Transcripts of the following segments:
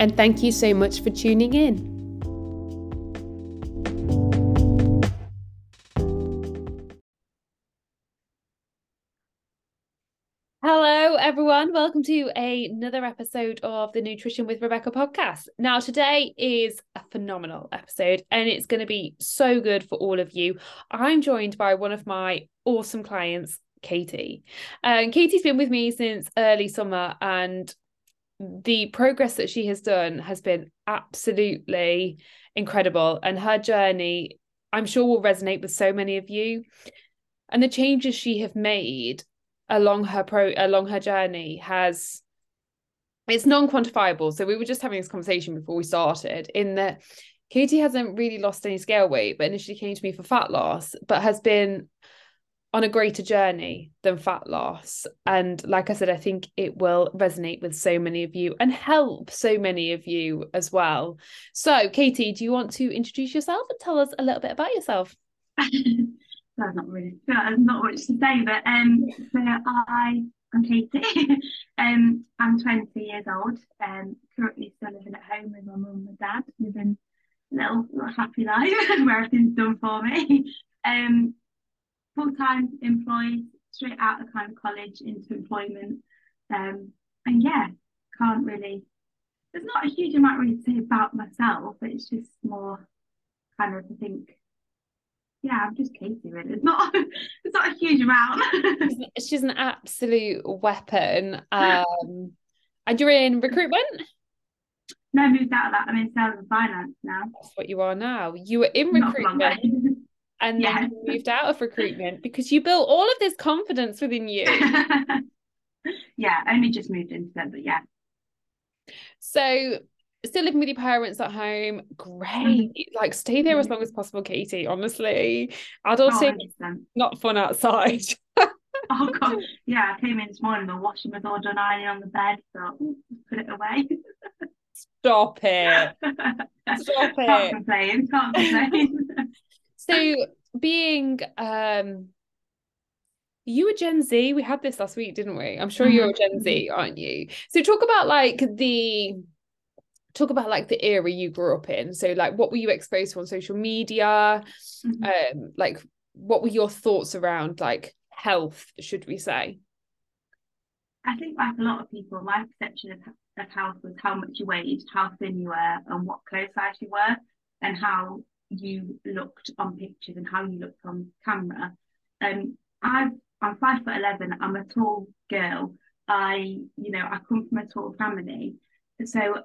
and thank you so much for tuning in. Hello, everyone. Welcome to another episode of the Nutrition with Rebecca podcast. Now, today is a phenomenal episode and it's going to be so good for all of you. I'm joined by one of my awesome clients, Katie. And Katie's been with me since early summer and the progress that she has done has been absolutely incredible. And her journey i'm sure will resonate with so many of you. And the changes she have made along her pro along her journey has it's non-quantifiable. So we were just having this conversation before we started in that katie hasn't really lost any scale weight but initially came to me for fat loss but has been on a greater journey than fat loss. And like I said, I think it will resonate with so many of you and help so many of you as well. So, Katie, do you want to introduce yourself and tell us a little bit about yourself? That's not really there's not much to say, but um so I I'm Katie. um I'm 20 years old, um currently still living at home with my mum and dad, living a little, little happy life where everything's done for me. Um full time employed, straight out of kind of college into employment. Um, and yeah, can't really. There's not a huge amount really to say about myself. But it's just more kind of I think. Yeah, I'm just Katie. Really, it's not. It's not a huge amount. She's an absolute weapon. Um, and you're in recruitment. No, I moved out of that. I'm in sales and finance now. That's what you are now. You were in recruitment and yeah. then you moved out of recruitment because you built all of this confidence within you. yeah, only just moved into them, but yeah. So still living with your parents at home, great. Mm-hmm. Like stay there mm-hmm. as long as possible, Katie. Honestly, adulting oh, not fun outside. oh god, yeah. I came in this morning, the washing was all done, ironing on the bed, so put it away. Stop it! Stop it! Can't complain. Can't complain so being um you were Gen Z. We had this last week, didn't we? I'm sure you're a Gen Z, mm-hmm. aren't you? So talk about like the talk about like the era you grew up in. So like what were you exposed to on social media? Mm-hmm. Um, like what were your thoughts around like health, should we say? I think like a lot of people, my perception of, of health was how much you weighed, how thin you were, and what clothes size you were, and how you looked on pictures and how you looked on camera. Um, I've, I'm five foot eleven. I'm a tall girl. I, you know, I come from a tall family. So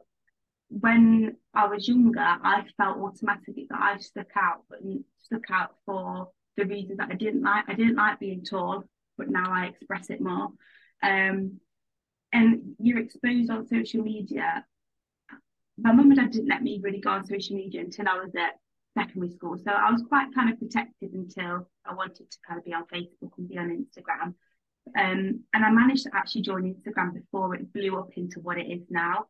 when I was younger, I felt automatically that I stuck out, but stuck out for the reasons that I didn't like. I didn't like being tall, but now I express it more. Um, and you're exposed on social media. My mum and dad didn't let me really go on social media until I was at secondary school. So I was quite kind of protected until I wanted to kind of be on Facebook and be on Instagram. Um, and I managed to actually join Instagram before it blew up into what it is now.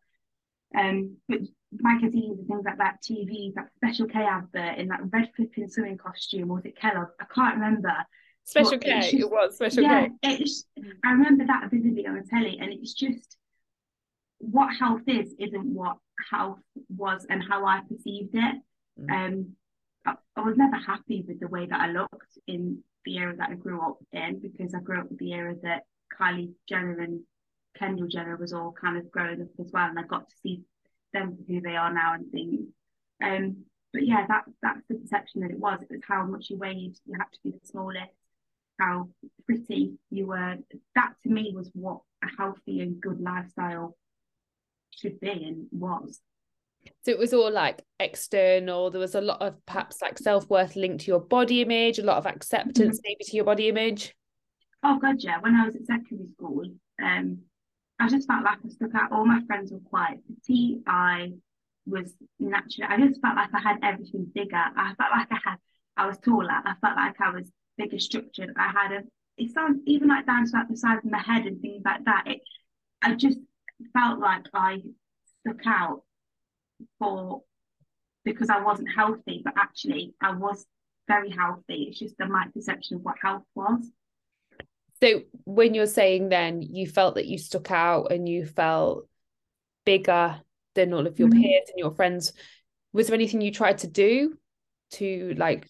Um, but magazines and things like that, TV, that Special K advert in that red flipping swimming costume, was it Kellogg? I can't remember. Special K, just, it was Special yeah, K. It's, I remember that vividly on the telly, and it's just what health is, isn't what health was and how I perceived it. Mm. Um, I, I, was never happy with the way that I looked in the era that I grew up in because I grew up in the era that Kylie Jenner and Kendall Jenner was all kind of growing up as well, and I got to see them for who they are now and things. Um, but yeah, that that's the perception that it was. It was how much you weighed, you had to be the smallest, how pretty you were. That to me was what a healthy and good lifestyle should be and was. So it was all like external. There was a lot of perhaps like self worth linked to your body image, a lot of acceptance mm-hmm. maybe to your body image. Oh god, yeah. When I was at secondary school, um, I just felt like I stuck out. All my friends were quite petite. I was naturally, I just felt like I had everything bigger. I felt like I had, I was taller. I felt like I was bigger structured. I had a, it sounds even like down to like the size of my head and things like that. It, I just felt like I stuck out for because I wasn't healthy, but actually I was very healthy. It's just my perception of what health was. So when you're saying then you felt that you stuck out and you felt bigger than all of your mm-hmm. peers and your friends, was there anything you tried to do to like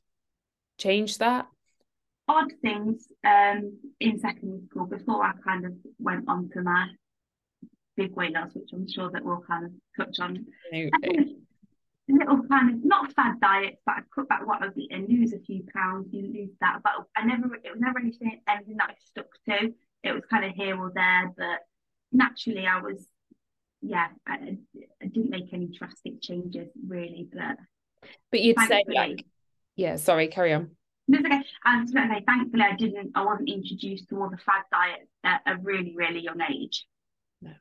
change that? Odd things um in secondary school before I kind of went on to my big weight loss, which I'm sure that we'll kind of touch on. Okay little kind of not fad diets, but I cut back what I was eating, lose a few pounds, you lose that. But I never, it was never anything, anything that I stuck to. It was kind of here or there, but naturally I was, yeah, I, I didn't make any drastic changes really. But but you'd say like, yeah, sorry, carry on. No, it's okay. I was going to say, thankfully, I didn't, I wasn't introduced to all the fad diets at a really, really young age. No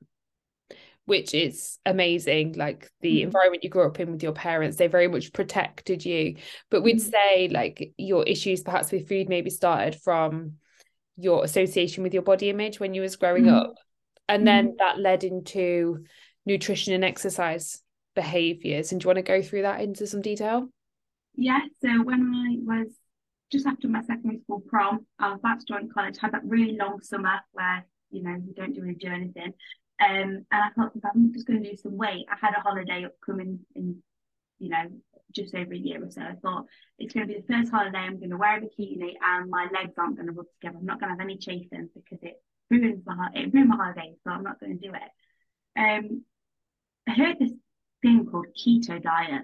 which is amazing like the mm-hmm. environment you grew up in with your parents they very much protected you but we'd mm-hmm. say like your issues perhaps with food maybe started from your association with your body image when you was growing mm-hmm. up and then mm-hmm. that led into nutrition and exercise behaviors and do you want to go through that into some detail yeah so when i was just after my secondary school prom i was about to join college had that really long summer where you know you don't really do anything um, and I thought if I'm just going to lose some weight, I had a holiday upcoming in, you know, just over a year or so. I thought it's going to be the first holiday I'm going to wear a bikini and my legs aren't going to rub together. I'm not going to have any chafing because it ruins my it ruined my holiday, so I'm not going to do it. Um, I heard this thing called keto diet.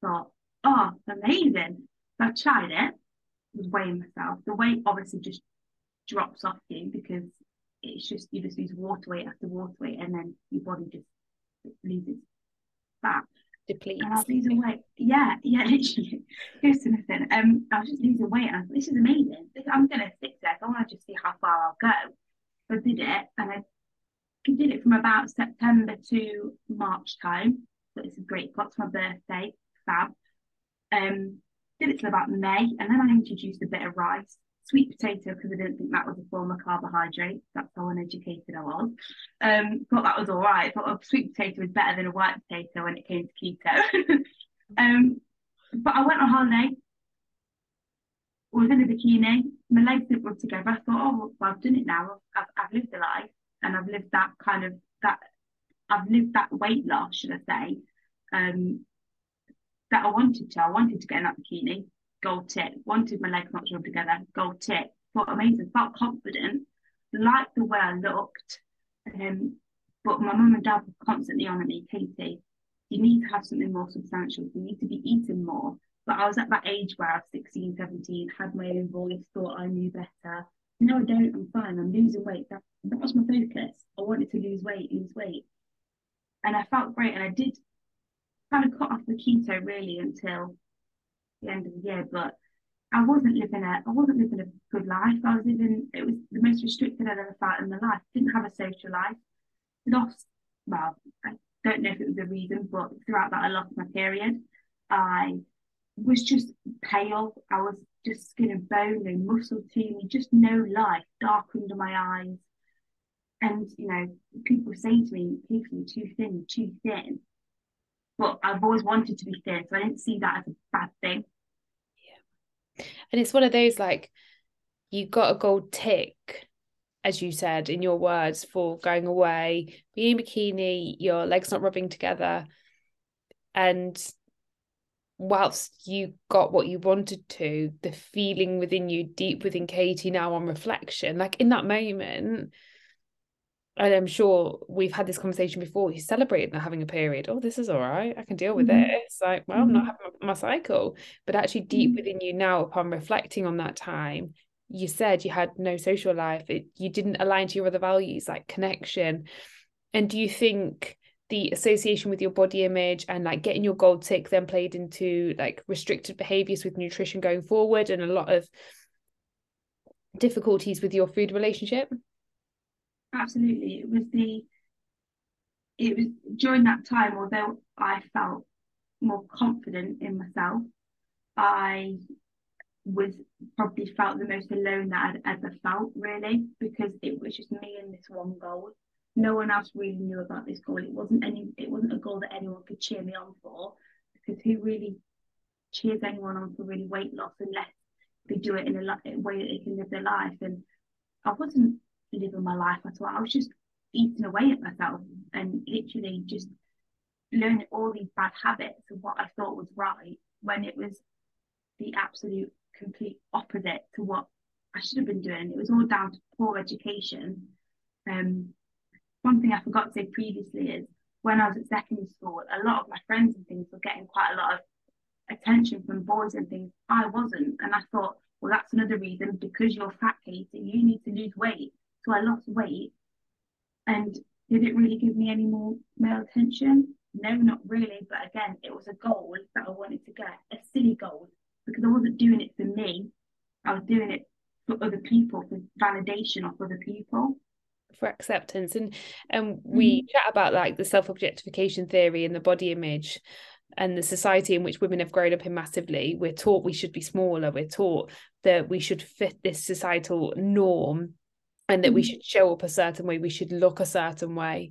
Thought, oh, amazing! So I tried it. Was weighing myself. The weight obviously just drops off you because it's just you just lose water weight after water weight, and then your body just loses fat. Depletes. And I was losing weight. Yeah, yeah, literally. Goes to nothing. Um, I was just losing weight, and I thought, this is amazing. I'm gonna stick to there. I want to just see how far I'll go. So I did it, and I did it from about September to March time. So it's a great. Got to my birthday, fab. Um, did it till about May, and then I introduced a bit of rice sweet potato because I didn't think that was a form of carbohydrate. That's how uneducated I was. Um, thought that was all right. Thought a sweet potato was better than a white potato when it came to keto. um, but I went on holiday. Was in a bikini. My legs didn't rub together. I thought, oh, well, I've done it now. I've, I've lived a life, and I've lived that kind of that. I've lived that weight loss, should I say? Um, that I wanted to. I wanted to get in that bikini gold tip. Wanted my legs not rub together, gold tip. Felt amazing, felt confident, liked the way I looked. Um, but my mum and dad were constantly on at me, Katie, you need to have something more substantial. You need to be eating more. But I was at that age where I was 16, 17, had my own voice, thought I knew better. No, I don't. I'm fine. I'm losing weight. That, that was my focus. I wanted to lose weight, lose weight. And I felt great. And I did kind of cut off the keto really until the end of the year, but I wasn't living a I wasn't living a good life. I was living it was the most restricted I'd ever felt in my life. Didn't have a social life. Lost well, I don't know if it was a reason, but throughout that I lost my period. I was just pale. I was just skin and bone, no muscle to me, just no life, dark under my eyes. And you know, people say to me, "People, you're too thin, too thin." But I've always wanted to be thin, so I didn't see that as a bad thing. Yeah. And it's one of those like you got a gold tick, as you said in your words, for going away, being bikini, your legs not rubbing together. And whilst you got what you wanted to, the feeling within you, deep within Katie, now on reflection, like in that moment, and I'm sure we've had this conversation before. You celebrate not having a period. Oh, this is all right. I can deal with mm-hmm. this. Like, well, mm-hmm. I'm not mm-hmm. having my, cycle. But actually, deep mm-hmm. within you now, upon reflecting on that time, you said you had no social life. It, you didn't align to your other values like connection. And do you think the association with your body image and like getting your gold tick then played into like restricted behaviors with nutrition going forward and a lot of difficulties with your food relationship? Absolutely. It was the it was during that time, although I felt more confident in myself, I was probably felt the most alone that I'd ever felt, really, because it was just me and this one goal. No one else really knew about this goal. It wasn't any it wasn't a goal that anyone could cheer me on for, because who really cheers anyone on for really weight loss unless they do it in a, way that they can live their life. And I wasn't living my life at all. I was just eating away at myself and literally just learning all these bad habits of what I thought was right when it was the absolute complete opposite to what I should have been doing. It was all down to poor education. Um, one thing I forgot to say previously is when I was at secondary school, a lot of my friends and things were getting quite a lot of attention from boys and things. I wasn't. And I thought, well, that's another reason because you're fat, Katie, you need to lose weight. So I lost weight and did it really give me any more male attention? No, not really. But again, it was a goal that I wanted to get, a silly goal, because I wasn't doing it for me. I was doing it for other people, for validation of other people. For acceptance. And and we mm-hmm. chat about like the self-objectification theory and the body image and the society in which women have grown up in massively. We're taught we should be smaller. We're taught that we should fit this societal norm and that we mm-hmm. should show up a certain way we should look a certain way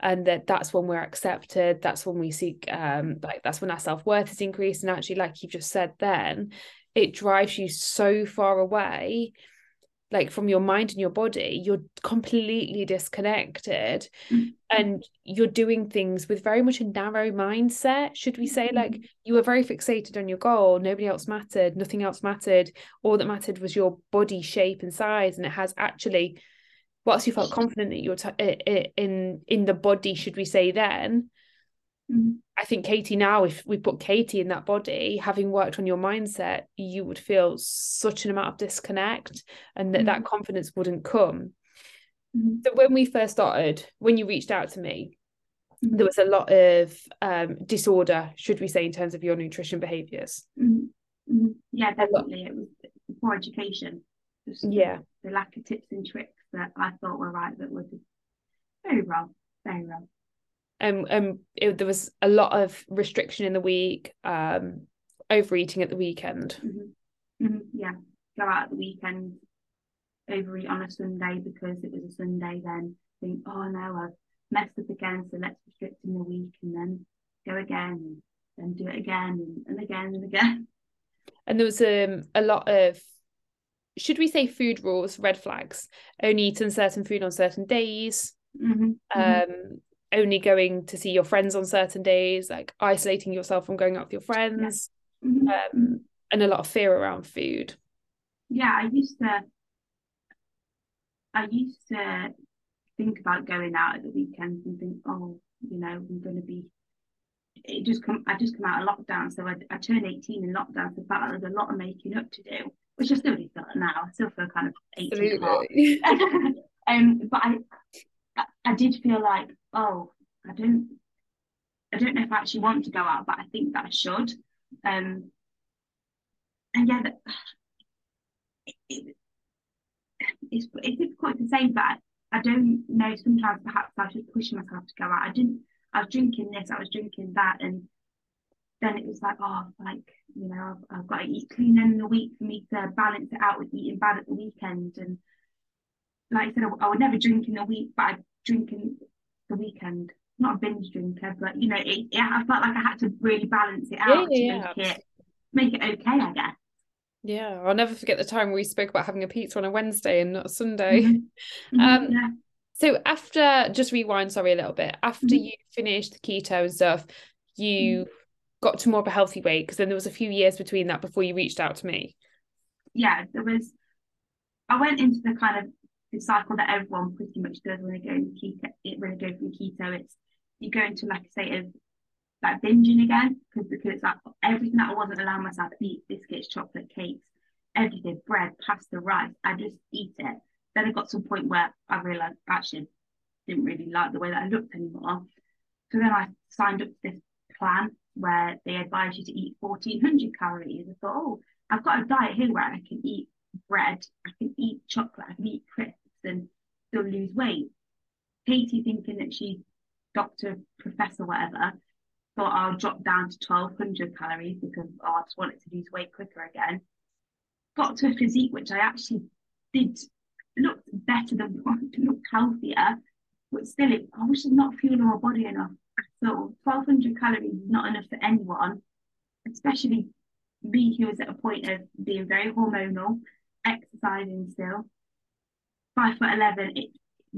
and that that's when we're accepted that's when we seek um like that's when our self-worth is increased and actually like you just said then it drives you so far away like from your mind and your body you're completely disconnected mm-hmm. and you're doing things with very much a narrow mindset should we say like mm-hmm. you were very fixated on your goal nobody else mattered nothing else mattered all that mattered was your body shape and size and it has actually whilst you felt confident that you're t- in in the body should we say then Mm-hmm. I think Katie now, if we put Katie in that body, having worked on your mindset, you would feel such an amount of disconnect and that mm-hmm. that confidence wouldn't come. Mm-hmm. So when we first started, when you reached out to me, mm-hmm. there was a lot of um, disorder, should we say, in terms of your nutrition behaviors. Mm-hmm. Mm-hmm. Yeah, definitely. It was poor education. Just yeah. The lack of tips and tricks that I thought were right that were very wrong, very wrong and um, um it, there was a lot of restriction in the week um overeating at the weekend mm-hmm. Mm-hmm. yeah go out at the weekend overeat on a sunday because it was a sunday then think oh no i've messed up again so let's restrict in the week and then go again and then do it again and, and again and again and there was um, a lot of should we say food rules red flags only eating certain food on certain days mm-hmm. mm-hmm. um only going to see your friends on certain days, like isolating yourself from going out with your friends, yeah. mm-hmm. um, and a lot of fear around food. Yeah, I used to. I used to think about going out at the weekends and think, oh, you know, I'm going to be. It just come. I just come out of lockdown, so I, I turned 18 in lockdown, so felt there's a lot of making up to do, which I still do feel now. I still feel kind of 18. um, but I, I did feel like, oh, I don't, I don't know if I actually want to go out, but I think that I should. Um, and yeah, that, it, it, it's it's difficult to say, but I don't know. Sometimes perhaps I should push myself to go out. I didn't. I was drinking this. I was drinking that, and then it was like, oh, like you know, I've, I've got to eat clean in the week for me to balance it out with eating bad at the weekend. And like I said, I, I would never drink in the week, but I drinking the weekend. Not a binge drinker, but you know, it, it, I felt like I had to really balance it out yeah, to yeah. make it make it okay, I guess. Yeah, I'll never forget the time we spoke about having a pizza on a Wednesday and not a Sunday. Mm-hmm. Um, mm-hmm, yeah. So after, just rewind, sorry, a little bit. After mm-hmm. you finished the keto and stuff, you mm-hmm. got to more of a healthy weight because then there was a few years between that before you reached out to me. Yeah, there was. I went into the kind of the cycle that everyone pretty much does when they go into keto. It when they go from keto, it's you go into like a state of like binging again because because it's like everything that I wasn't allowing myself to eat biscuits, chocolate, cakes, everything, bread, pasta, rice. I just eat it. Then it got to a point where I realized I actually didn't really like the way that I looked anymore. So then I signed up to this plan where they advise you to eat 1400 calories. I thought, oh, I've got a diet here where I can eat bread, I can eat chocolate, I can eat crisps and still lose weight. Katie thinking that she's doctor, professor, whatever, thought I'll drop down to 1200 calories because oh, I just wanted to lose weight quicker again. Got to a physique which I actually did look better than looked healthier, but still, it, I was just not fueling my body enough. So 1200 calories is not enough for anyone, especially me who was at a point of being very hormonal, exercising still. Five foot eleven, it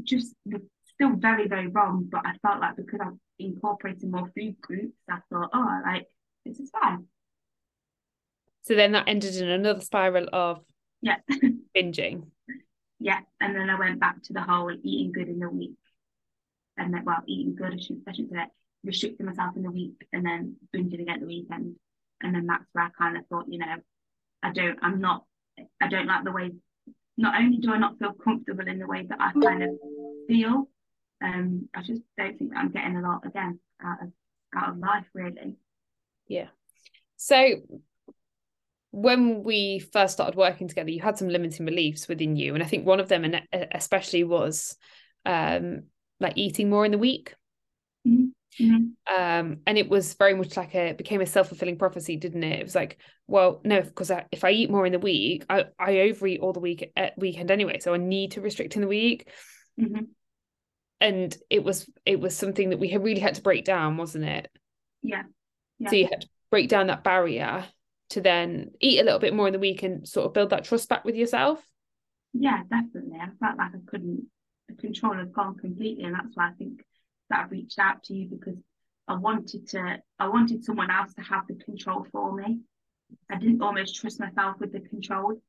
just was still very, very wrong. But I felt like because I'm incorporating more food groups, I thought, oh, like this is fine. So then that ended in another spiral of yeah binging. Yeah, and then I went back to the whole eating good in the week, and then well, eating good. I shouldn't, I shouldn't say that. Restricting myself in the week and then binging again the weekend, and then that's where I kind of thought, you know, I don't, I'm not, I don't like the way. Not only do I not feel comfortable in the way that I kind of feel, um, I just don't think that I'm getting a lot again out of out of life really. Yeah. So when we first started working together, you had some limiting beliefs within you, and I think one of them, and especially, was um, like eating more in the week. Mm-hmm. Um, and it was very much like a it became a self fulfilling prophecy, didn't it? It was like, well, no, because if I eat more in the week, I I overeat all the week at weekend anyway, so I need to restrict in the week. Mm-hmm. And it was it was something that we had really had to break down, wasn't it? Yeah. yeah. So you had to break down that barrier to then eat a little bit more in the week and sort of build that trust back with yourself? Yeah, definitely. I felt like I couldn't, control had gone completely. And that's why I think that I reached out to you because I wanted to, I wanted someone else to have the control for me. I didn't almost trust myself with the control.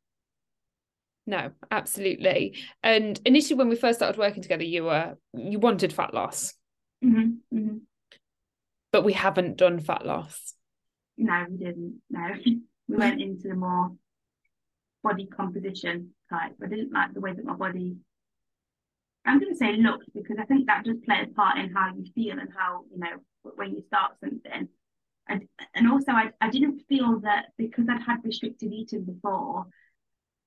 No, absolutely. And initially, when we first started working together, you were you wanted fat loss, mm-hmm, mm-hmm. but we haven't done fat loss. No, we didn't. No, we went into the more body composition type. I didn't like the way that my body. I'm going to say looked because I think that does play a part in how you feel and how you know when you start something. And and also I, I didn't feel that because I'd had restricted eating before,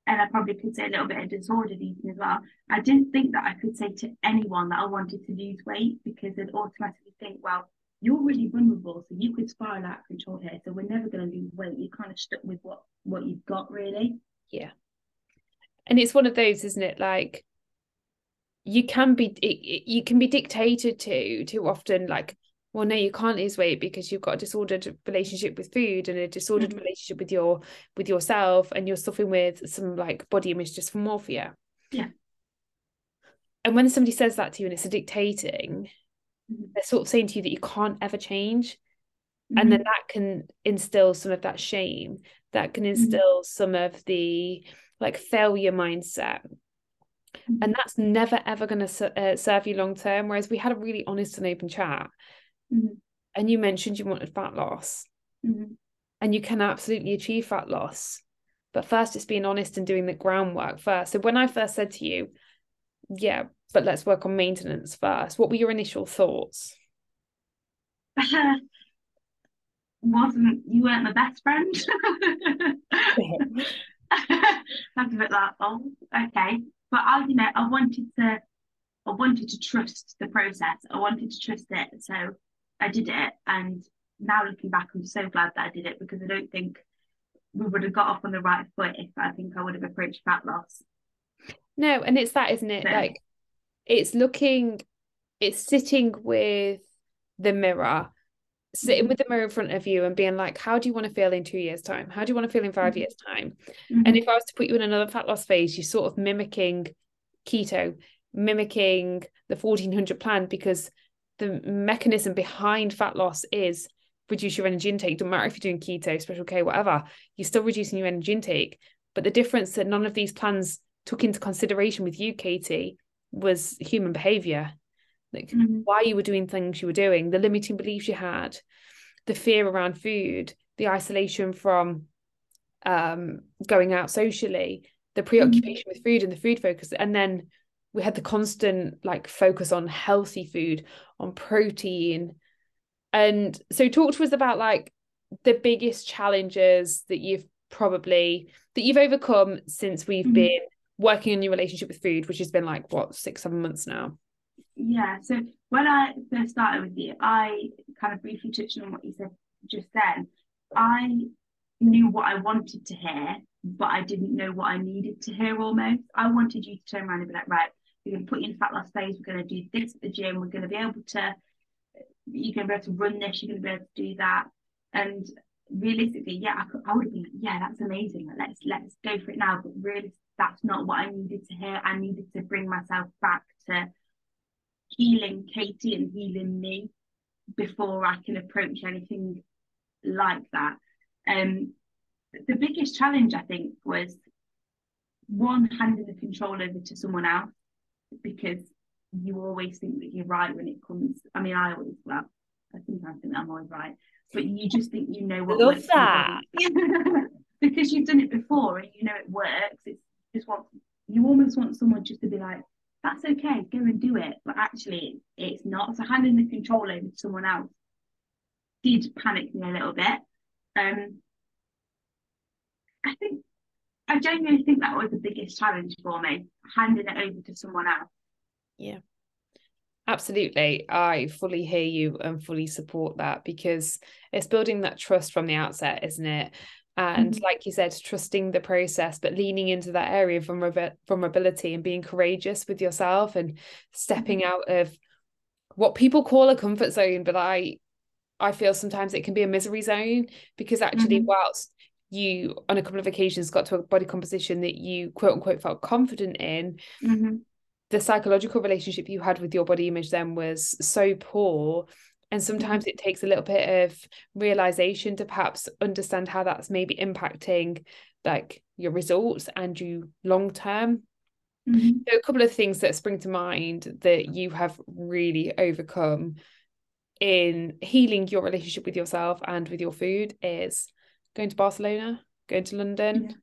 and I probably could say a little bit of disordered eating as well. I didn't think that I could say to anyone that I wanted to lose weight because they'd automatically think, well, you're really vulnerable, so you could spiral out of control here. So we're never going to lose weight. You're kind of stuck with what what you've got, really. Yeah, and it's one of those, isn't it? Like you can be, it, you can be dictated to too often. Like, well, no, you can't lose weight because you've got a disordered relationship with food and a disordered mm-hmm. relationship with your with yourself, and you're suffering with some like body image dysmorphia. Yeah. And when somebody says that to you and it's a dictating, mm-hmm. they're sort of saying to you that you can't ever change mm-hmm. and then that can instill some of that shame that can mm-hmm. instill mm-hmm. some of the like failure mindset mm-hmm. And that's never ever going to uh, serve you long term whereas we had a really honest and open chat mm-hmm. and you mentioned you wanted fat loss and you can absolutely achieve fat loss but first it's being honest and doing the groundwork first so when i first said to you yeah but let's work on maintenance first. What were your initial thoughts? Wasn't you weren't my best friend? That's a bit like, oh, okay. But I, you know, I wanted to, I wanted to trust the process. I wanted to trust it, so I did it. And now looking back, I'm so glad that I did it because I don't think we would have got off on the right foot if I think I would have approached fat loss. No, and it's that, isn't it? Like it's looking it's sitting with the mirror sitting mm-hmm. with the mirror in front of you and being like how do you want to feel in two years time how do you want to feel in 5 mm-hmm. years time mm-hmm. and if i was to put you in another fat loss phase you're sort of mimicking keto mimicking the 1400 plan because the mechanism behind fat loss is reduce your energy intake don't matter if you're doing keto special k whatever you're still reducing your energy intake but the difference that none of these plans took into consideration with you katie was human behavior like mm-hmm. why you were doing things you were doing the limiting beliefs you had the fear around food the isolation from um, going out socially the preoccupation mm-hmm. with food and the food focus and then we had the constant like focus on healthy food on protein and so talk to us about like the biggest challenges that you've probably that you've overcome since we've mm-hmm. been working on your relationship with food, which has been like what six, seven months now. Yeah, so when I first started with you, I kind of briefly touched on what you said just then. I knew what I wanted to hear, but I didn't know what I needed to hear almost. I wanted you to turn around and be like, right, we're going to put you in fat loss phase, we're going to do this at the gym, we're going to be able to, you're going to be able to run this, you're going to be able to do that. And realistically, yeah, I, could, I would have been like, yeah, that's amazing. Let's let's go for it now. But really, that's not what I needed to hear. I needed to bring myself back to healing Katie and healing me before I can approach anything like that. Um, the biggest challenge I think was one handing the control over to someone else because you always think that you're right when it comes. I mean, I always well, I sometimes think I'm always right, but you just think you know what. Love that because you've done it before and you know it works. It's just what you almost want someone just to be like, that's okay, go and do it. But actually, it's not. So handing the control over to someone else did panic me a little bit. Um, I think I genuinely think that was the biggest challenge for me, handing it over to someone else. Yeah. Absolutely. I fully hear you and fully support that because it's building that trust from the outset, isn't it? And mm-hmm. like you said, trusting the process, but leaning into that area of vulnerability and being courageous with yourself and stepping mm-hmm. out of what people call a comfort zone. But I I feel sometimes it can be a misery zone because actually, mm-hmm. whilst you on a couple of occasions got to a body composition that you quote unquote felt confident in mm-hmm. the psychological relationship you had with your body image then was so poor and mm-hmm. sometimes it takes a little bit of realization to perhaps understand how that's maybe impacting like your results and you long term mm-hmm. so a couple of things that spring to mind that you have really overcome in healing your relationship with yourself and with your food is going to Barcelona, going to London,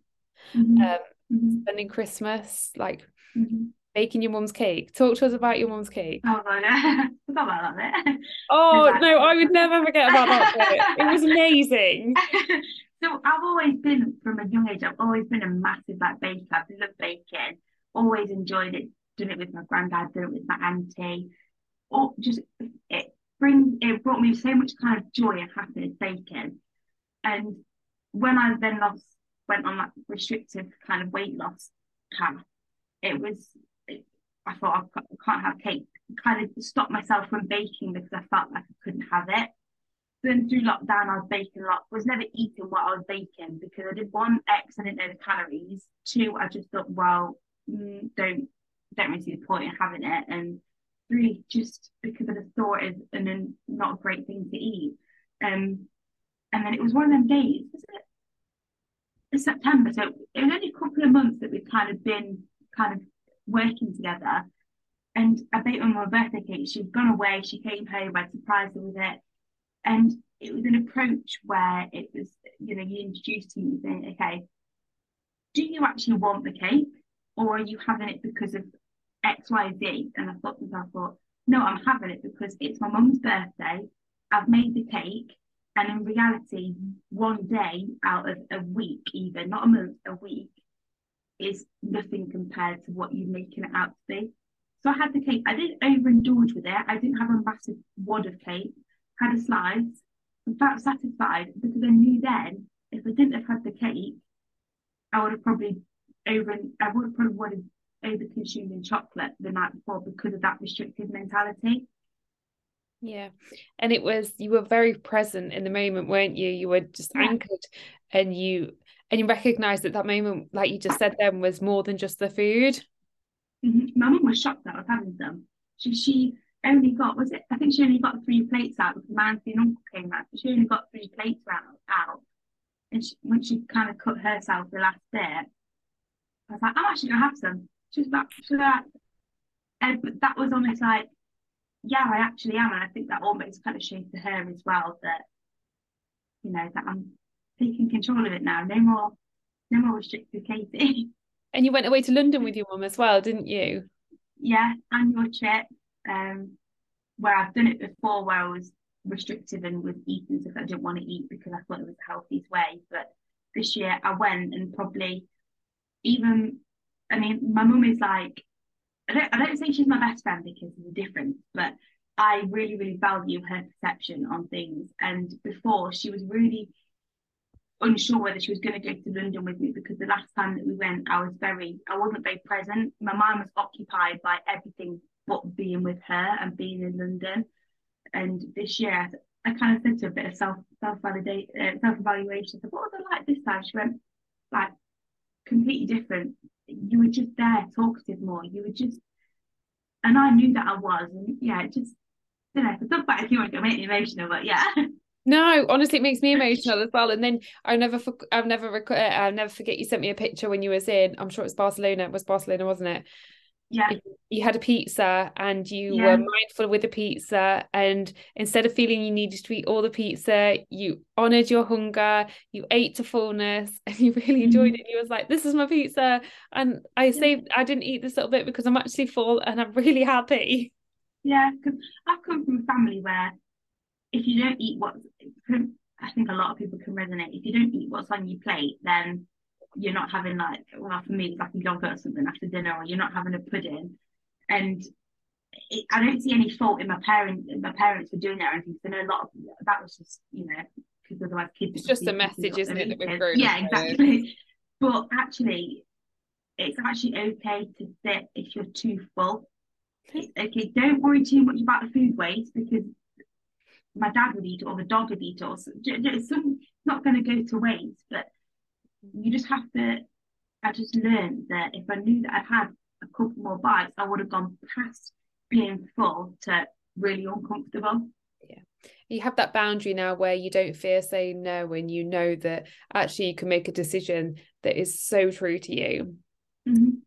yeah. mm-hmm. Um, mm-hmm. spending Christmas, like mm-hmm. Baking your mum's cake. Talk to us about your mum's cake. Oh, no, I forgot about that bit. Oh, no, I would never forget about that bit. It was amazing. so I've always been, from a young age, I've always been a massive like baker. I've loved baking, always enjoyed it, done it with my granddad, done it with my auntie. Or just, it brings, it brought me so much kind of joy and happiness baking. And when I then lost, went on that restrictive kind of weight loss path, it was, I thought I can't have cake. Kind of stopped myself from baking because I felt like I couldn't have it. Then through lockdown, I was baking a lot. Was never eating what I was baking because I did one X, I didn't know the calories. Two, I just thought, well, mm, don't don't really see the point in having it. And three, just because I just thought it and then not a great thing to eat. Um, and then it was one of them days, was it? September, so it was only a couple of months that we've kind of been kind of working together. And I baked on my birthday cake. She'd gone away, she came home, I surprised her with it. And it was an approach where it was, you know, you introduced me saying, okay, do you actually want the cake? Or are you having it because of X, Y, Z? And I thought to myself, I thought, no, I'm having it because it's my mum's birthday. I've made the cake and in reality, one day out of a week, even not a month, a week, is nothing compared to what you're making it out to be. So I had the cake. I didn't overindulge with it. I didn't have a massive wad of cake. Had a slice. I felt satisfied because I knew then if I didn't have had the cake, I would have probably over. I would have probably would over consumed in chocolate the night before because of that restrictive mentality. Yeah. And it was you were very present in the moment, weren't you? You were just yeah. anchored and you and you recognized that that moment, like you just said then, was more than just the food. Mm-hmm. My mum was shocked that I was having them. She she only got was it I think she only got three plates out because my auntie and uncle came round. She only got three plates out out. And she, when she kind of cut herself the last bit, I was like, I'm actually gonna have some. She was like, she was like, and, but that was almost like yeah, I actually am. And I think that almost kind of shows to her as well that, you know, that I'm taking control of it now. No more, no more restricted Katie. And you went away to London with your mum as well, didn't you? Yeah, annual trip. Um, where I've done it before, where I was restrictive and was eating stuff I didn't want to eat because I thought it was the healthiest way. But this year I went and probably even, I mean, my mum is like I don't I don't say she's my best friend because there's a difference, but I really, really value her perception on things. And before she was really unsure whether she was going to go to London with me because the last time that we went, I was very, I wasn't very present. My mind was occupied by everything but being with her and being in London. And this year, I kind of said to a bit of self self validate uh, self evaluation. I said, "What was it like this time?" She went, "Like completely different. You were just there, talkative more. You were just." And I knew that I was, and yeah, it just, you know, talk about if you want to make me emotional, but yeah. No, honestly, it makes me emotional as well. And then I never, I've never, rec- uh, I'll never forget. You sent me a picture when you was in. I'm sure it was Barcelona. It was Barcelona, wasn't it? Yeah. You had a pizza and you Yeah. were mindful with the pizza. And instead of feeling you needed to eat all the pizza, you honored your hunger, you ate to fullness, and you really enjoyed Mhm. it. You was like, this is my pizza. And I saved, I didn't eat this little bit because I'm actually full and I'm really happy. Yeah, because I've come from a family where if you don't eat what I think a lot of people can resonate. If you don't eat what's on your plate, then you're not having like, well, for me, it's like a yogurt or something after dinner, or you're not having a pudding. And it, I don't see any fault in my parents, my parents for doing that or anything. So I know a lot of that was just, you know, because otherwise kids. It's just a message, isn't it, that we've grown Yeah, exactly. But actually, it's actually okay to sit if you're too full. It's okay. Don't worry too much about the food waste because my dad would eat it or the dog would eat it or so- j- j- some it's not going to go to waste. But you just have to. I just learned that if I knew that I'd had a couple more bites, I would have gone past being full to really uncomfortable. Yeah. You have that boundary now where you don't fear saying no and you know that actually you can make a decision that is so true to you Mhm.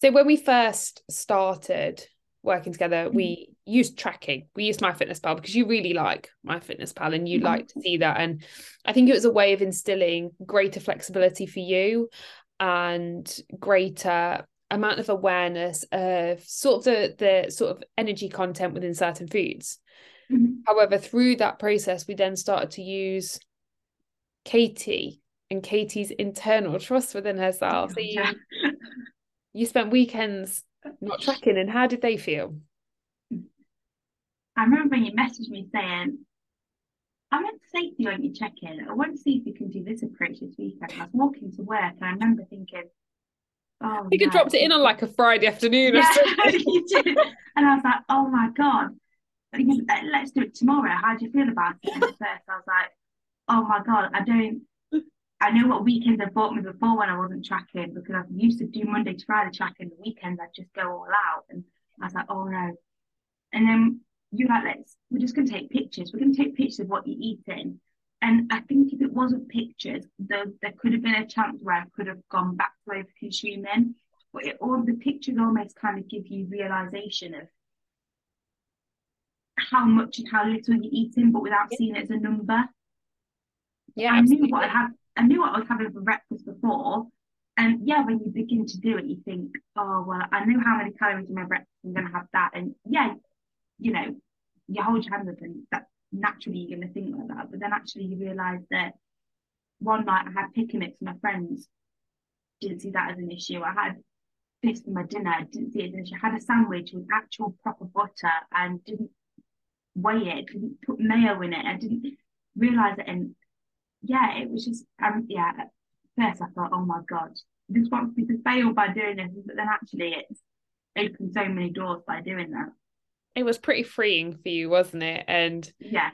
so when we first started working together Mm-hmm. we used tracking we used MyFitnessPal because you really like MyFitnessPal and you Mhm. like to see that and i think it was a way of instilling greater flexibility for you and greater amount of awareness of sort of the the sort of energy content within certain foods Mhm. However, through that process, we then started to use Katie and Katie's internal trust within herself. So you you spent weekends not tracking, and how did they feel? I remember when you messaged me saying, I meant to say to you when you check in, I want to see if you can do this approach this weekend. I was walking to work and I remember thinking, oh, You could dropped it in on like a Friday afternoon or Yeah, something. you did. And I was like, oh my God. Let's do it tomorrow. How do you feel about it? And at first I was like, oh my God, I don't, I know what weekends have bought me before when I wasn't tracking because I used to do Monday to Friday tracking. The weekends I'd just go all out. And I was like, oh no. And then you're like, let's, we're just going to take pictures. We're going to take pictures of what you're eating. And I think if it wasn't pictures, there, there could have been a chance where I could have gone back to over consuming. But it, all the pictures almost kind of give you realization of how much and how little you're eating, but without seeing it as a number. Yeah, I knew what I had. I knew what I was having for breakfast before, and yeah, when you begin to do it, you think, oh well, I know how many calories in my breakfast. I'm going to have that, and yeah, you know, you hold your hand up, and that naturally you're going to think like that. But then actually, you realise that one night I had pick mix with my friends. Didn't see that as an issue. I had this for my dinner. Didn't see it as an issue. I had a sandwich with actual proper butter and didn't weigh it. Didn't put mayo in it. I didn't realise it, and yeah, it was just um yeah. At first, I thought, oh my god, this wants me to fail by doing this, but then actually, it's opened so many doors by doing that. It was pretty freeing for you, wasn't it? And Yeah,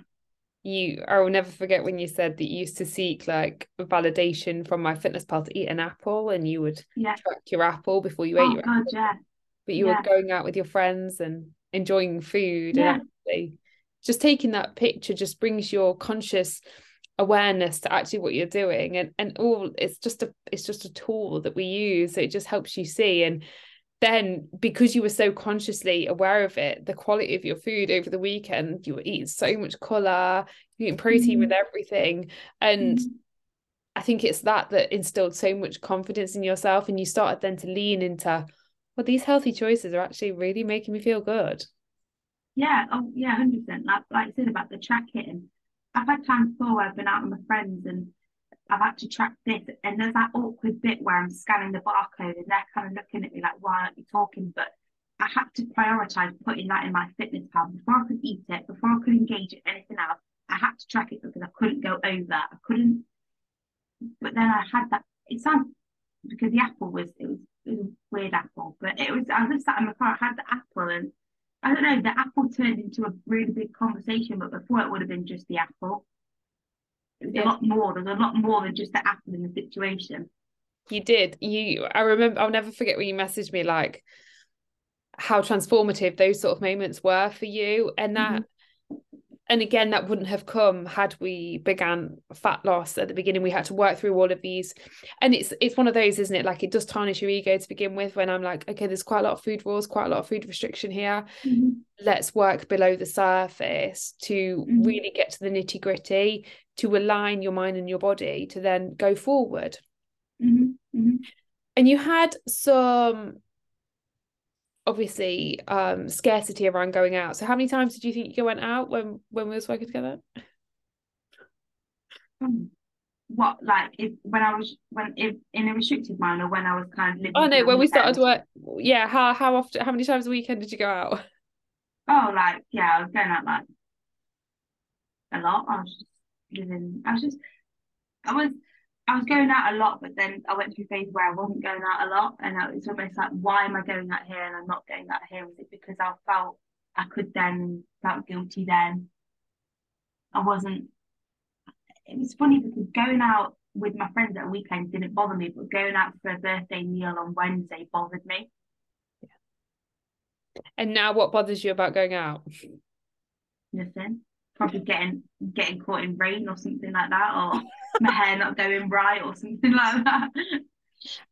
you, I will never forget when you said that you used to seek like validation from MyFitnessPal to eat an apple, and you would yeah. track your apple before you ate Oh your god, apple. yeah, but you Yeah. were going out with your friends and enjoying food Yeah. and actually just taking that picture just brings your conscious awareness to actually what you're doing and and all it's just a it's just a tool that we use so it just helps you see and then because you were so consciously aware of it the quality of your food over the weekend you were eating so much colour you're eating protein with everything and Mhm. I think it's that that instilled so much confidence in yourself and you started then to lean into well these healthy choices are actually really making me feel good yeah, oh yeah, hundred percent. Like like I said about the tracking, I've had times before where I've been out with my friends and I've had to track this, and there's that awkward bit where I'm scanning the barcode and they're kind of looking at me like, why aren't you talking? But I had to prioritize putting that in my fitness pal before I could eat it, before I could engage in anything else. I had to track it because I couldn't go over. I couldn't. But then I had that. It sounds because the apple was it was, it was a weird apple, but it was. I was sat in my car. I had the apple, and I don't know. The apple turned into a really big conversation, but before it would have been just the apple. It was yeah. a lot more. There's a lot more than just the apple in the situation. You did. You. I remember. I'll never forget when you messaged me like how transformative those sort of moments were for you, and that. Mm-hmm and again that wouldn't have come had we began fat loss at the beginning we had to work through all of these and it's it's one of those isn't it like it does tarnish your ego to begin with when i'm like okay there's quite a lot of food rules quite a lot of food restriction here mm-hmm. let's work below the surface to mm-hmm. really get to the nitty gritty to align your mind and your body to then go forward mm-hmm. mm-hmm. and you had some obviously um scarcity around going out. So how many times did you think you went out when when we was working together? Um, what like if when I was when if in a restricted mind or when I was kind of living Oh no, when we started work yeah, how how often how many times a weekend did you go out? Oh like yeah, I was going out like a lot. I was just living I was just I was I was going out a lot, but then I went through a phase where I wasn't going out a lot, and I it's almost like, why am I going out here and I'm not going out here? Was it because I felt I could then felt guilty then? I wasn't. It was funny because going out with my friends at weekends didn't bother me, but going out for a birthday meal on Wednesday bothered me. And now, what bothers you about going out? Nothing. Probably getting getting caught in rain or something like that, or my hair not going right or something like that.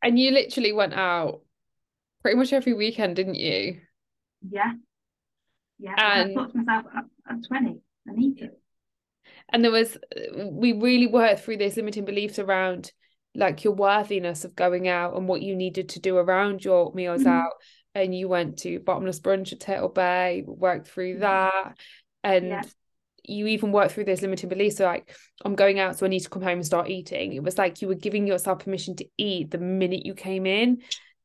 And you literally went out pretty much every weekend, didn't you? Yeah. Yeah. And I thought to myself, I'm 20. I need to. And there was, we really worked through those limiting beliefs around like your worthiness of going out and what you needed to do around your meals mm-hmm. out. And you went to bottomless brunch at Turtle Bay, worked through that. And yeah you even work through those limiting beliefs so like i'm going out so i need to come home and start eating. It was like you were giving yourself permission to eat the minute you came in.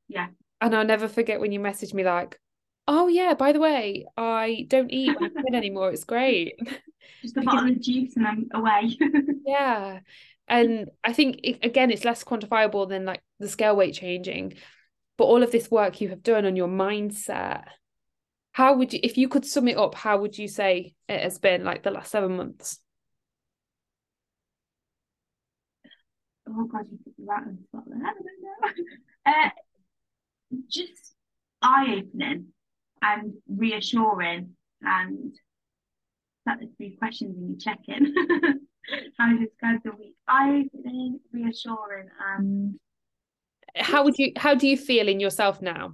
Yeah. And i'll never forget when you messaged me like oh yeah by the way i don't eat anymore. It's great. Just a bottle of juice and i'm away. Yeah. And i think it, again it's less quantifiable than like the scale weight changing. But all of this work you have done on your mindset how would you if you could sum it up how would you say it has been like the last seven months? Oh god you put that spot there. I don't know. Uh, just eye-opening and reassuring and that the three questions and you check in how you describe the week? Eye-opening reassuring and how would you how do you feel in yourself now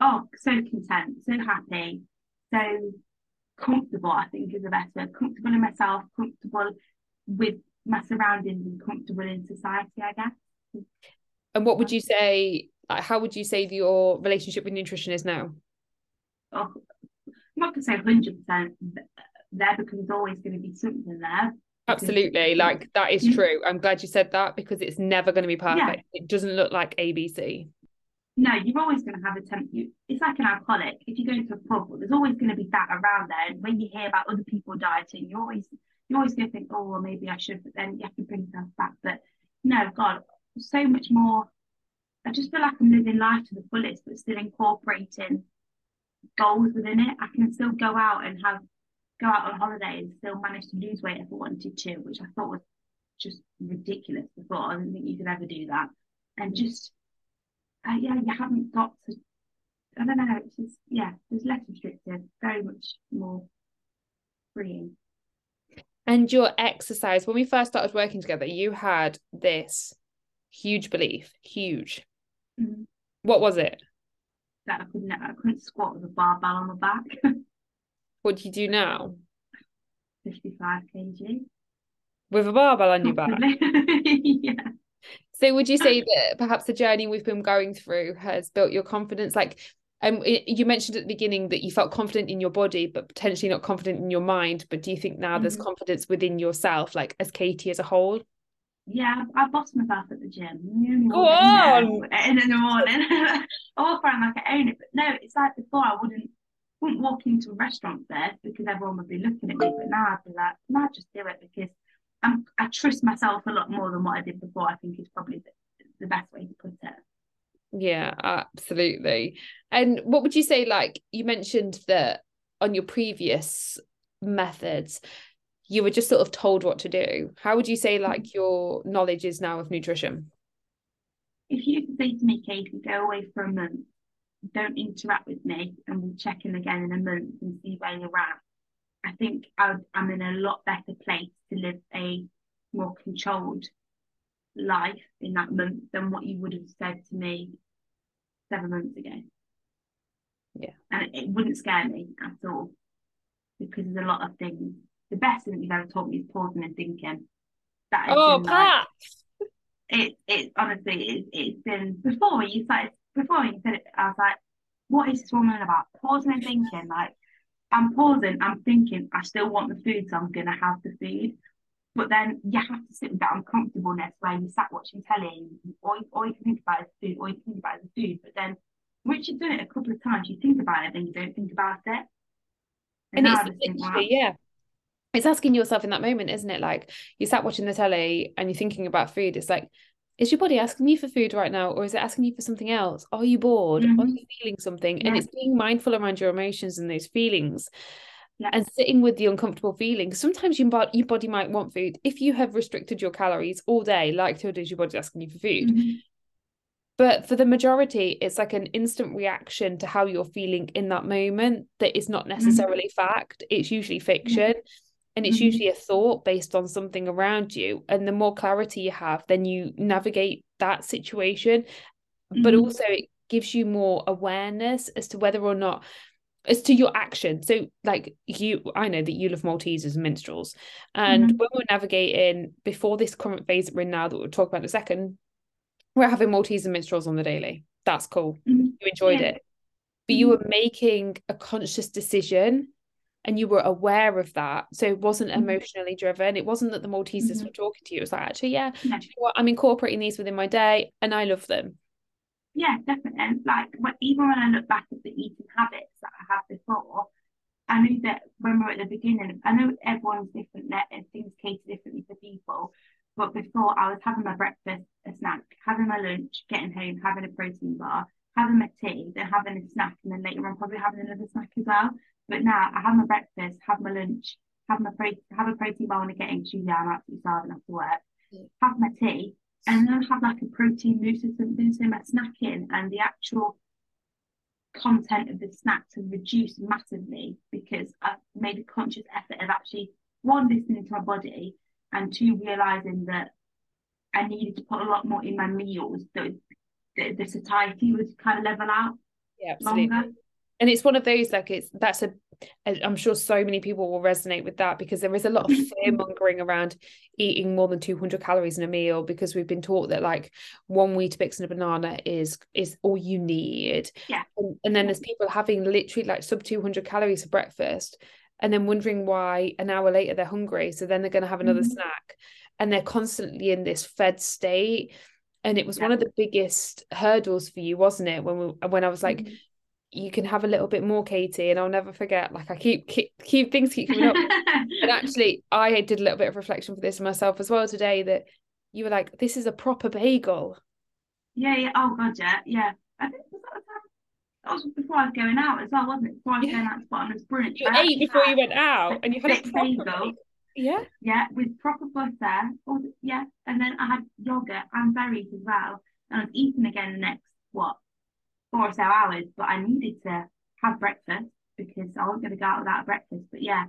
oh, so content, so happy, so comfortable, I think is the best word. Comfortable in myself, comfortable with my surroundings and comfortable in society, I guess. And what would you say, like, how would you say your relationship with nutrition is now? Oh, I'm not going to say 100% there because there's always going to be something there. Absolutely. Like, that is mm. true. I'm glad you said that because it's never going to be perfect. Yeah. It doesn't look like ABC no, you're always going to have a temp. You, it's like an alcoholic. If you go into a pub, there's always going to be that around there. And when you hear about other people dieting, you're always you're always going to think, oh, well, maybe I should. But then you have to bring yourself back. But no, God, so much more. I just feel like I'm living life to the fullest, but still incorporating goals within it. I can still go out and have go out on holiday and still manage to lose weight if I wanted to, which I thought was just ridiculous before. I didn't think you could ever do that. And just uh, yeah, you haven't got to. I don't know. It's just yeah, it's less restrictive, very much more freeing. And your exercise, when we first started working together, you had this huge belief, huge. Mm-hmm. What was it? That I couldn't, I couldn't squat with a barbell on my back. what do you do now? 55 kg. With a barbell on your back? yeah. So would you say that perhaps the journey we've been going through has built your confidence? Like um, you mentioned at the beginning that you felt confident in your body, but potentially not confident in your mind. But do you think now mm-hmm. there's confidence within yourself, like as Katie as a whole? Yeah, I boss myself at the gym. Go on. In, in the morning. I walk around like I own it. But no, it's like before I wouldn't wouldn't walk into a restaurant there because everyone would be looking at me. But now I'd be like, no, just do it because I'm I trust myself a lot more than what I did before, I think is probably the, the best way to put it. Yeah, absolutely. And what would you say, like you mentioned that on your previous methods, you were just sort of told what to do. How would you say like mm-hmm. your knowledge is now of nutrition? If you say to me, Katie, go away for a month, don't interact with me, and we'll check in again in a month and see where you're at. I think I am in a lot better place to live a more controlled life in that month than what you would have said to me seven months ago. Yeah. And it, it wouldn't scare me at all because there's a lot of things the best thing that you've ever taught me is pausing and thinking. That oh, Pat. Like, it it honestly it, it's been before you started before you said it, I was like, what is this woman about? Pausing and thinking, like I'm pausing, I'm thinking, I still want the food, so I'm gonna have the food. But then you have to sit with that uncomfortableness where you sat watching telly, all, all oh, oh, you can think about is food, all you can think about is food. But then once you've done it a couple of times, you think about it, then you don't think about it. And, and it's wow. yeah, it's asking yourself in that moment, isn't it? Like you sat watching the telly and you're thinking about food. It's like, is your body asking you for food right now, or is it asking you for something else? Are you bored? Mm-hmm. Are you feeling something? Yeah. And it's being mindful around your emotions and those feelings. Yes. And sitting with the uncomfortable feelings. Sometimes your body, your body might want food. If you have restricted your calories all day, like Tilda, is your body asking you for food. Mm-hmm. But for the majority, it's like an instant reaction to how you're feeling in that moment that is not mm-hmm. necessarily mm-hmm. fact. It's usually fiction and it's mm-hmm. usually a thought based on something around you and the more clarity you have then you navigate that situation mm-hmm. but also it gives you more awareness as to whether or not as to your action so like you i know that you love maltesers and minstrels and mm-hmm. when we're navigating before this current phase that we're in now that we'll talk about in a second we're having maltesers and minstrels on the daily that's cool mm-hmm. you enjoyed yeah. it but you mm-hmm. were making a conscious decision and you were aware of that. So it wasn't mm-hmm. emotionally driven. It wasn't that the Maltesers mm-hmm. were talking to you. It was like, actually, yeah, yeah. You know? I'm incorporating these within my day and I love them. Yeah, definitely. And like when, even when I look back at the eating habits that I had before, I knew that when we were at the beginning, I know everyone's different and things cater differently for people. But before I was having my breakfast, a snack, having my lunch, getting home, having a protein bar, having my tea, then having a snack, and then later on probably having another snack as well. But now I have my breakfast, have my lunch, have my pro- have a protein bar when I get in because yeah, I'm absolutely starving after work. Have my tea, and then have like a protein mousse or something. So my snacking and the actual content of the snacks has reduced massively because I've made a conscious effort of actually one listening to my body and two realizing that I needed to put a lot more in my meals so the, the satiety would kind of level out. Yeah, absolutely. Longer and it's one of those like it's that's a I'm sure so many people will resonate with that because there is a lot of fear mongering around eating more than 200 calories in a meal because we've been taught that like one Weetabix and a banana is is all you need. Yeah. And, and then there's people having literally like sub 200 calories for breakfast and then wondering why an hour later they're hungry. So then they're going to have another mm-hmm. snack and they're constantly in this fed state. And it was yeah. one of the biggest hurdles for you, wasn't it? When we, when I was like, mm-hmm you can have a little bit more Katie and I'll never forget like I keep keep, keep things keep coming up. And actually I did a little bit of reflection for this myself as well today that you were like this is a proper bagel. Yeah yeah. Oh god yeah yeah. I think that was before I was going out as well wasn't it? Before I was yeah. going out to bottomless brunch. You I ate before you went out and you had a proper bagel. yeah. Yeah with proper butter. Or yeah. And then I had yogurt and berries as well. And I was eating again the next what four or so hours, but I needed to have breakfast because I wasn't going to go out without breakfast. But yeah,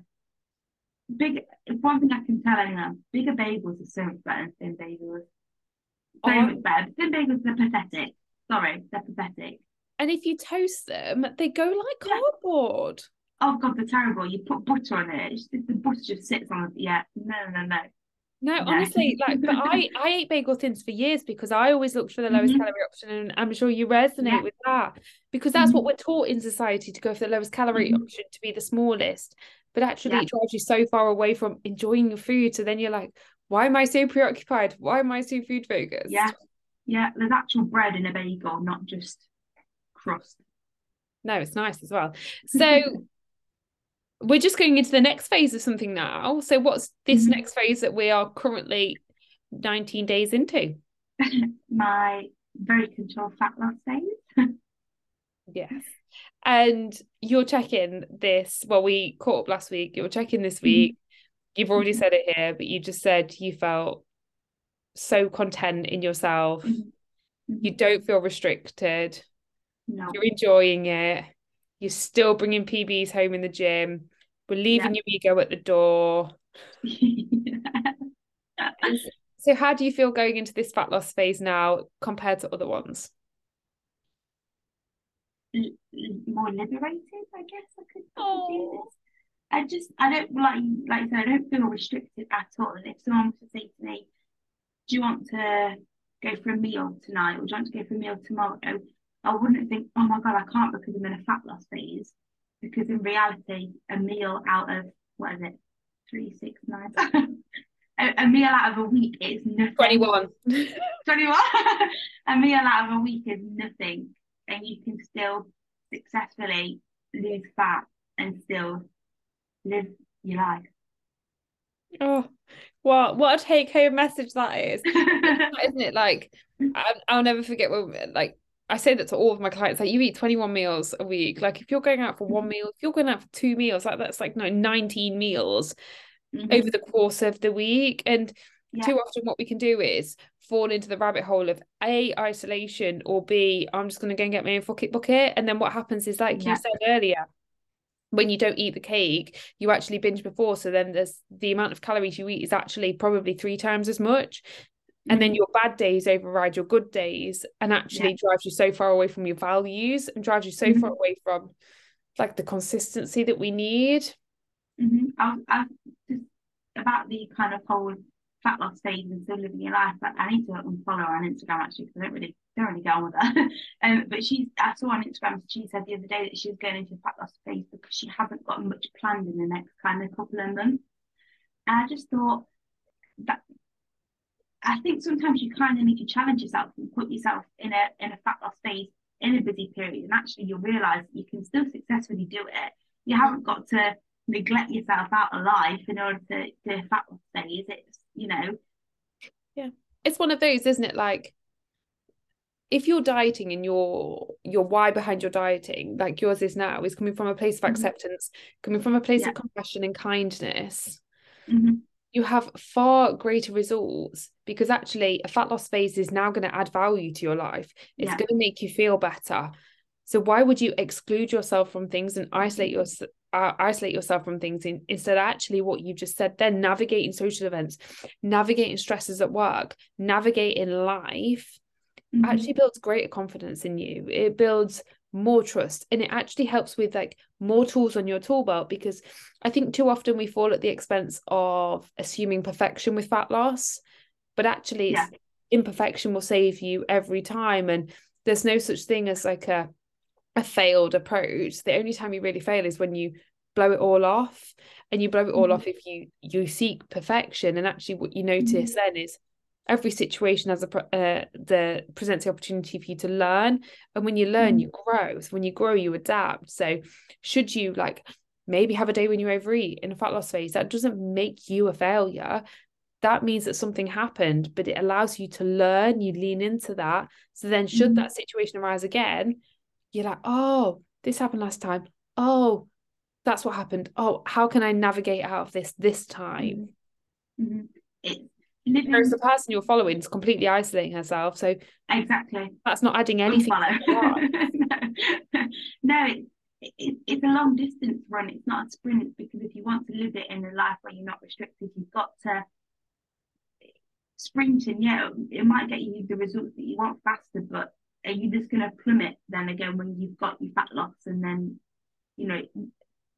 big one thing I can tell anyone: bigger bagels are so much better than thin bagels. So oh. much better. Thin bagels are pathetic. Sorry, they're pathetic. And if you toast them, they go like yeah. cardboard. Oh god, they're terrible. You put butter on it. It's just, the butter just sits on it. Yeah, no, no, no. No, honestly, like, but I I ate bagel thins for years because I always looked for the lowest mm-hmm. calorie option, and I'm sure you resonate yeah. with that because that's mm-hmm. what we're taught in society to go for the lowest calorie mm-hmm. option to be the smallest. But actually, yeah. it drives you so far away from enjoying your food. So then you're like, why am I so preoccupied? Why am I so food focused? Yeah. Yeah. There's actual bread in a bagel, not just crust. No, it's nice as well. So we're just going into the next phase of something now. So what's this mm-hmm. next phase that we are currently 19 days into? My very controlled fat loss phase. yes. And you're checking this. Well, we caught up last week. You're checking this mm-hmm. week. Mm-hmm. You've already mm-hmm. said it here, but you just said you felt so content in yourself. Mm-hmm. You don't feel restricted. No. You're enjoying it. You're still bringing PBs home in the gym. We're leaving your ego at the door. so, how do you feel going into this fat loss phase now compared to other ones? More liberated, I guess I could do this. I just, I don't like, like I said, I don't feel restricted at all. And if someone was to say to me, "Do you want to go for a meal tonight, or do you want to go for a meal tomorrow?" I wouldn't think, oh my God, I can't because I'm in a fat loss phase. Because in reality, a meal out of, what is it, three, six, nine, a, a, meal out of a week is nothing. 21. 21. a meal out of a week is nothing. And you can still successfully lose fat and still live your life. Oh, what what a take home message that is, isn't it? Like, I, will never forget when, like, I say that to all of my clients, like you eat 21 meals a week. Like if you're going out for one mm-hmm. meal, if you're going out for two meals, like that's like no 19 meals mm-hmm. over the course of the week. And yeah. too often what we can do is fall into the rabbit hole of A, isolation, or B, I'm just gonna go and get my own bucket bucket. And then what happens is like yeah. you said earlier, when you don't eat the cake, you actually binge before. So then there's the amount of calories you eat is actually probably three times as much and then mm-hmm. your bad days override your good days and actually yeah. drives you so far away from your values and drives you so mm-hmm. far away from like the consistency that we need mm-hmm. I, I, just about the kind of whole fat loss phase and still living your life but I need to unfollow her on Instagram actually because I don't really don't really go on with her um, but she I saw on Instagram she said the other day that she was going into a fat loss phase because she hasn't got much planned in the next kind of couple of months and I just thought that I think sometimes you kind of need to challenge yourself and put yourself in a in a fat loss phase in a busy period, and actually you'll realise you can still successfully do it. You haven't got to neglect yourself out of life in order to do a fat loss phase. It's you know, yeah, it's one of those, isn't it? Like if you're dieting and your your why behind your dieting, like yours is now, is coming from a place of mm-hmm. acceptance, coming from a place yeah. of compassion and kindness. Mm-hmm you have far greater results because actually a fat loss phase is now going to add value to your life. It's yeah. going to make you feel better. So why would you exclude yourself from things and isolate your uh, isolate yourself from things in, instead actually what you've just said then navigating social events, navigating stresses at work, navigating life mm-hmm. actually builds greater confidence in you. It builds more trust and it actually helps with like more tools on your tool belt because i think too often we fall at the expense of assuming perfection with fat loss but actually yeah. imperfection will save you every time and there's no such thing as like a a failed approach the only time you really fail is when you blow it all off and you blow it all mm-hmm. off if you you seek perfection and actually what you notice mm-hmm. then is every situation has a uh, the presents the opportunity for you to learn. And when you learn mm. you grow. So when you grow you adapt. So should you like maybe have a day when you overeat in a fat loss phase that doesn't make you a failure. That means that something happened but it allows you to learn you lean into that. So then should mm. that situation arise again you're like oh this happened last time. Oh that's what happened. Oh how can i navigate out of this this time? Mm-hmm. Living... Whereas the person you're following is completely isolating herself. So exactly, that's not adding anything. no, no it, it, it's a long distance run. It's not a sprint because if you want to live it in a life where you're not restricted, you've got to sprinting. Yeah, it might get you the results that you want faster, but are you just going to plummet then again when you've got your fat loss and then you know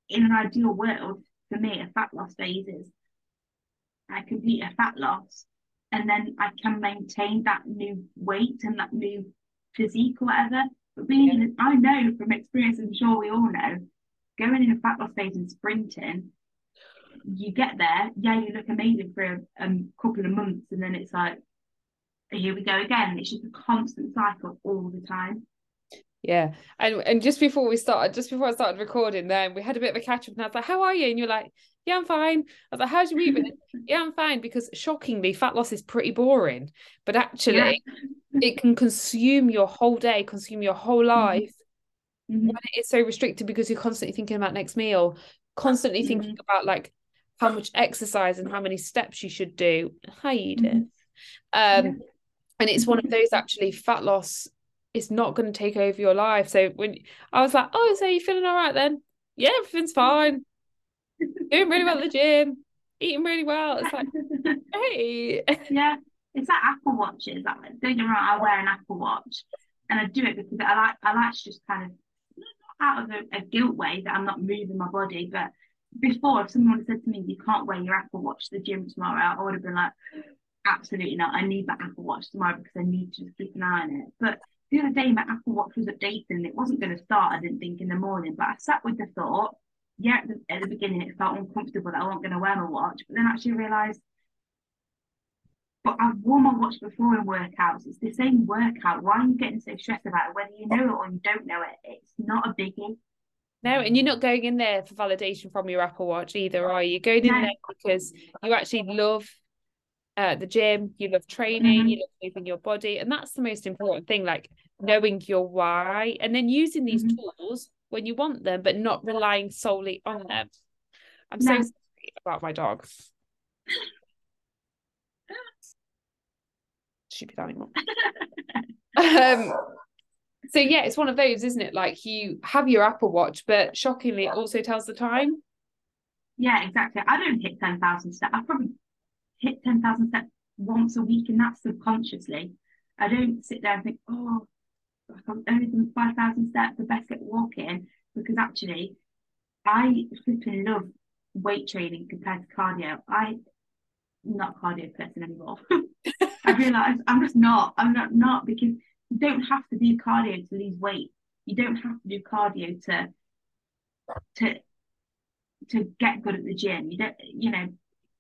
in an ideal world for me a fat loss phase is I complete a fat loss, and then I can maintain that new weight and that new physique or whatever. But being yeah. in, I know from experience, I'm sure we all know, going in a fat loss phase and sprinting, you get there, yeah, you look amazing for a, a couple of months, and then it's like, here we go again. It's just a constant cycle all the time. Yeah. And and just before we started, just before I started recording, then we had a bit of a catch up and I was like, How are you? And you're like, Yeah, I'm fine. I was like, How's your week yeah, I'm fine. Because shockingly, fat loss is pretty boring. But actually, yeah. it can consume your whole day, consume your whole mm-hmm. life mm-hmm. when it is so restricted because you're constantly thinking about next meal, constantly mm-hmm. thinking about like how much exercise and how many steps you should do. Hi, Edith. Mm-hmm. Um, yeah. and it's one of those actually fat loss is not going to take over your life. So when I was like, oh, so you feeling all right then? Yeah, everything's fine. Doing really well at the gym, eating really well. It's like, hey. Yeah, it's like Apple watches. Like, don't get me wrong, I wear an Apple watch, and I do it because I like I like to just kind of not out of a, a guilt way that I'm not moving my body, but before if someone said to me you can't wear your Apple Watch to the gym tomorrow, I would have been like, absolutely not. I need that Apple Watch tomorrow because I need to just keep an eye on it. But the other day my Apple Watch was updating and it wasn't going to start, I didn't think in the morning, but I sat with the thought, yeah, at the, beginning it felt uncomfortable that I wasn't going to wear my watch, but then I actually realised but I've worn my watch before in workouts. It's the same workout. Why are you getting so stressed about it? Whether you know it or you don't know it, it's not a biggie. No, and you're not going in there for validation from your Apple Watch either, are you? Going in no. there because you actually love uh, the gym, you love training, mm-hmm. you love moving your body, and that's the most important thing. Like knowing your why, and then using these mm-hmm. tools when you want them, but not relying solely on them. I'm no. so sorry about my dog. Stupid animal. um, so yeah, it's one of those, isn't it? Like you have your Apple Watch, but shockingly, it also tells the time. Yeah, exactly. I don't hit ten thousand steps. I probably hit ten thousand steps once a week, and that's subconsciously. I don't sit there and think, oh, I'm only five thousand steps. I best get walking because actually, I flipping love weight training compared to cardio. I not cardio person anymore. I realise I'm just not. I'm not not because you don't have to do cardio to lose weight. You don't have to do cardio to to to get good at the gym. You don't, you know,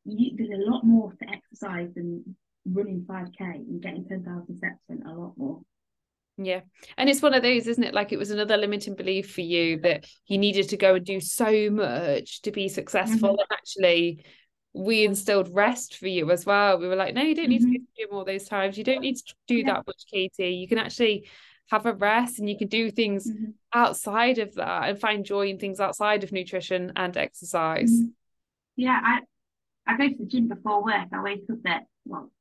you, there's a lot more to exercise than running 5k and getting 10,000 steps in a lot more. Yeah. And it's one of those, isn't it? Like it was another limiting belief for you that you needed to go and do so much to be successful. Mm-hmm. And actually, we instilled rest for you as well. We were like, no, you don't need mm-hmm. to go to gym all those times. You don't need to do yeah. that much, Katie. You can actually have a rest and you can do things mm-hmm. outside of that and find joy in things outside of nutrition and exercise. Mm-hmm. Yeah, I I go to the gym before work. I wake up at well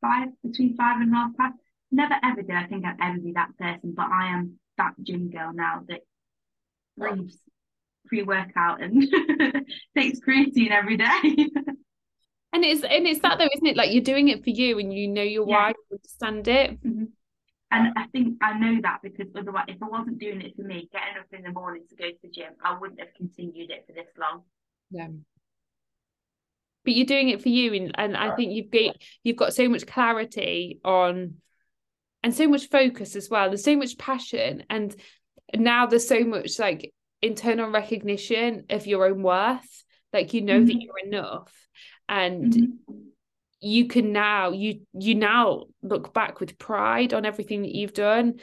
five between five and half past. Never ever did I think I'd ever be that person, but I am that gym girl now that breathes pre-workout and takes creatine every day. and it's and it's that though, isn't it? Like you're doing it for you and you know your yeah. why, you understand it. Mm-hmm. And I think I know that because otherwise, if I wasn't doing it for me, getting up in the morning to go to the gym, I wouldn't have continued it for this long. Yeah. But you're doing it for you, and, and I think you've got you've got so much clarity on, and so much focus as well. There's so much passion, and now there's so much like internal recognition of your own worth like you know mm-hmm. that you're enough and mm-hmm. you can now you you now look back with pride on everything that you've done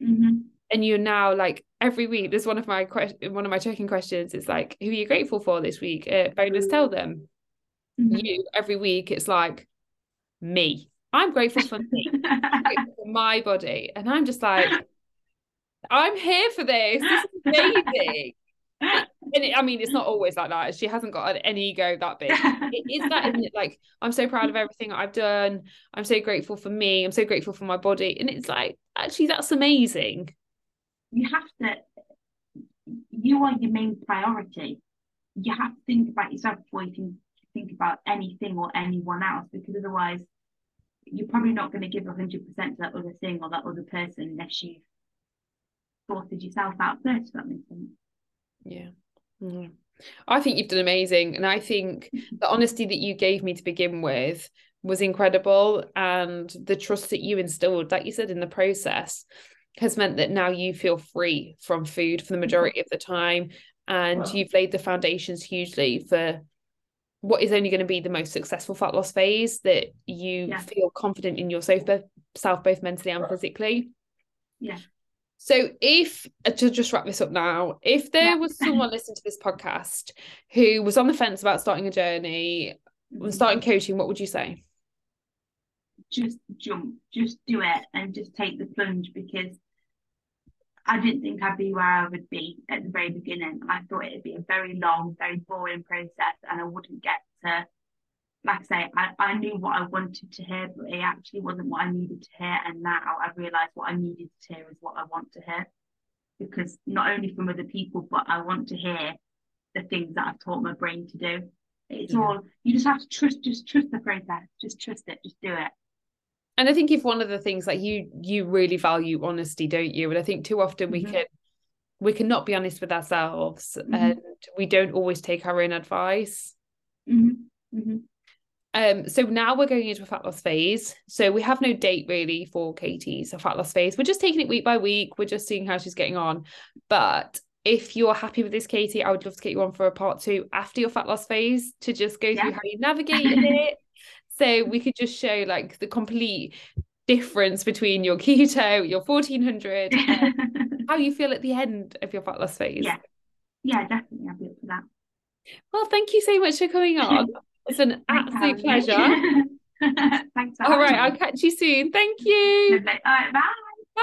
mm-hmm. and you're now like every week there's one of my question one of my checking questions is like who are you grateful for this week uh, bonus tell them mm-hmm. you every week it's like me i'm grateful for me for my body and i'm just like I'm here for this. This is amazing. and it, I mean, it's not always like that. She hasn't got an, an ego that big. It is that, isn't it? Like, I'm so proud of everything I've done. I'm so grateful for me. I'm so grateful for my body. And it's like, actually, that's amazing. You have to, you are your main priority. You have to think about yourself before you can think about anything or anyone else, because otherwise, you're probably not going to give 100% to that other thing or that other person unless you've sorted yourself out first, that makes sense. Yeah. Mm. I think you've done amazing. And I think the honesty that you gave me to begin with was incredible. And the trust that you instilled, like you said, in the process has meant that now you feel free from food for the majority of the time. And you've laid the foundations hugely for what is only going to be the most successful fat loss phase that you Yeah. feel confident in yourself both self both mentally and physically Yeah. so if uh, to just wrap this up now if there Yeah. was someone listening to this podcast who was on the fence about starting a journey was starting coaching what would you say just jump, just do it and just take the plunge because I didn't think I'd be where I would be at the very beginning. I thought it'd be a very long, very boring process and I wouldn't get to, like I say, I, I knew what I wanted to hear, but it actually wasn't what I needed to hear. And now I realise what I needed to hear is what I want to hear. Because not only from other people, but I want to hear the things that I've taught my brain to do. It's Yeah. all you just have to trust, just trust the process, just trust it, just do it. And i think if one of the things like you you really value honesty don't you and i think too often we Mhm. can we cannot be honest with ourselves Mhm. and we don't always take our own advice Mm-hmm. Mm-hmm. Um, so now we're going into a fat loss phase. So we have no date really for Katie's fat loss phase. We're just taking it week by week. We're just seeing how she's getting on. But if you're happy with this, Katie, I would love to get you on for a part two after your fat loss phase to just go through how you navigated it. So we could just show like the complete difference between your keto, your 1400, how you feel at the end of your fat loss phase. Yeah. yeah, definitely. I'll be up for that. Well, thank you so much for coming on. It's an absolute pleasure. Thanks All right, I'll catch you soon. Thank you. All right, bye. Bye.